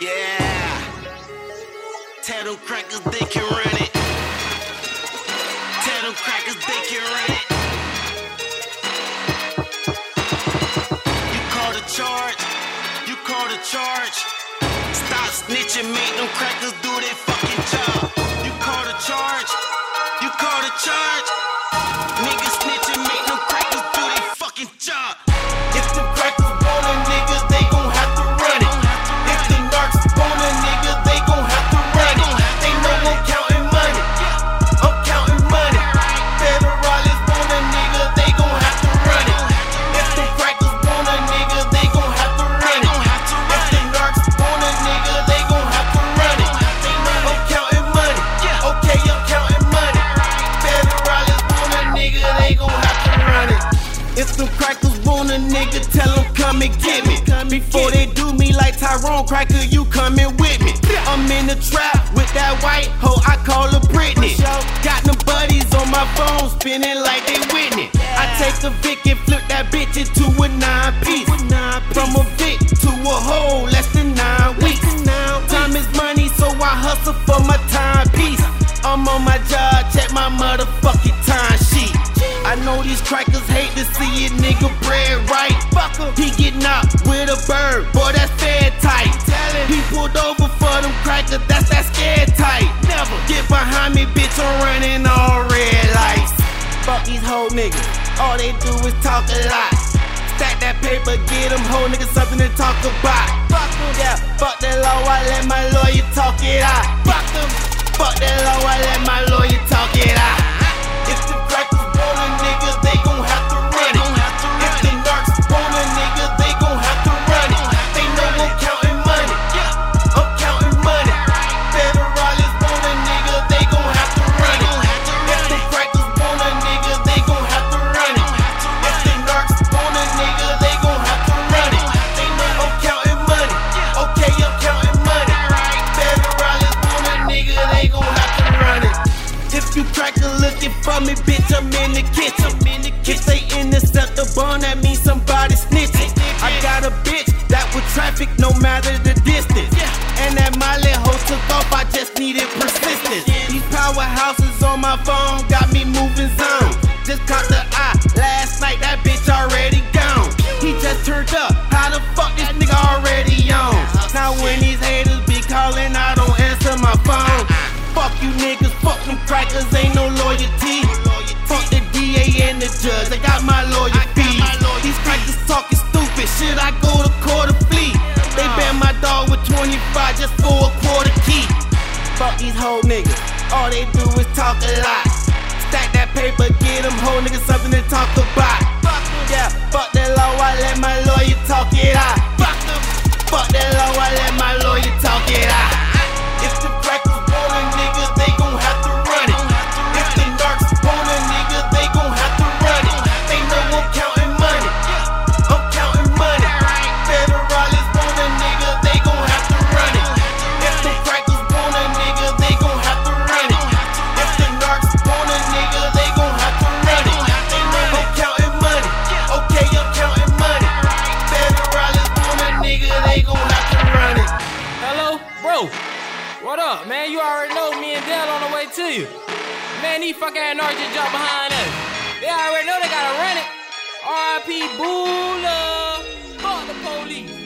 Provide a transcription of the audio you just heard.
Yeah. Tell them crackers they can run it. Tell them crackers they can run it. You call the charge. You call the charge. Stop snitching, make them crackers do their fucking job. You call the charge. You call the charge. Niggas snitching, If some crackers want a nigga, tell them come and get me. Before they do me like Tyrone Cracker, you coming with me. I'm in the trap with that white hoe, I call her Britney. Got them buddies on my phone spinning like they Whitney. I take a Vic and flip that bitch into a nine piece. From a Vic to a hole, less than these crackers hate to see a nigga bread right. Fuck him. He get knocked with a bird, boy, that's fair tight. He pulled over for them crackers, that's that scared tight. Never get behind me, bitch, I'm running all red lights. Fuck these whole niggas, all they do is talk a lot. Stack that paper, get them whole niggas something to talk about. Fuck them, yeah, fuck that law, I let my lawyer talk it out. Fuck them, fuck that law, I let my lawyer talk it out. That means somebody snitching. I got a bitch that would traffic no matter the distance. And that my Miley hoe took off, I just needed persistence. These powerhouses on my phone got me moving zone. Just caught the eye last night, that bitch already gone. He just turned up, how the fuck this nigga already on? Now when these haters be calling, I don't answer my phone. Uh-uh. Fuck you niggas, fuck them crackers, ain't no loyalty. Talking stupid, should I go to court or flee? They ban my dog with 25 just for a quarter key. Fuck these whole niggas, all they do is talk a lot. Stack that paper, get them whole niggas something to talk about. Fuck yeah, fuck that law, I let my What up, man? You already know me and Dell on the way to you. Man, these fucking anarchists just jumped behind us. They already know they gotta run it. R.I.P. Bula. Fuck the police.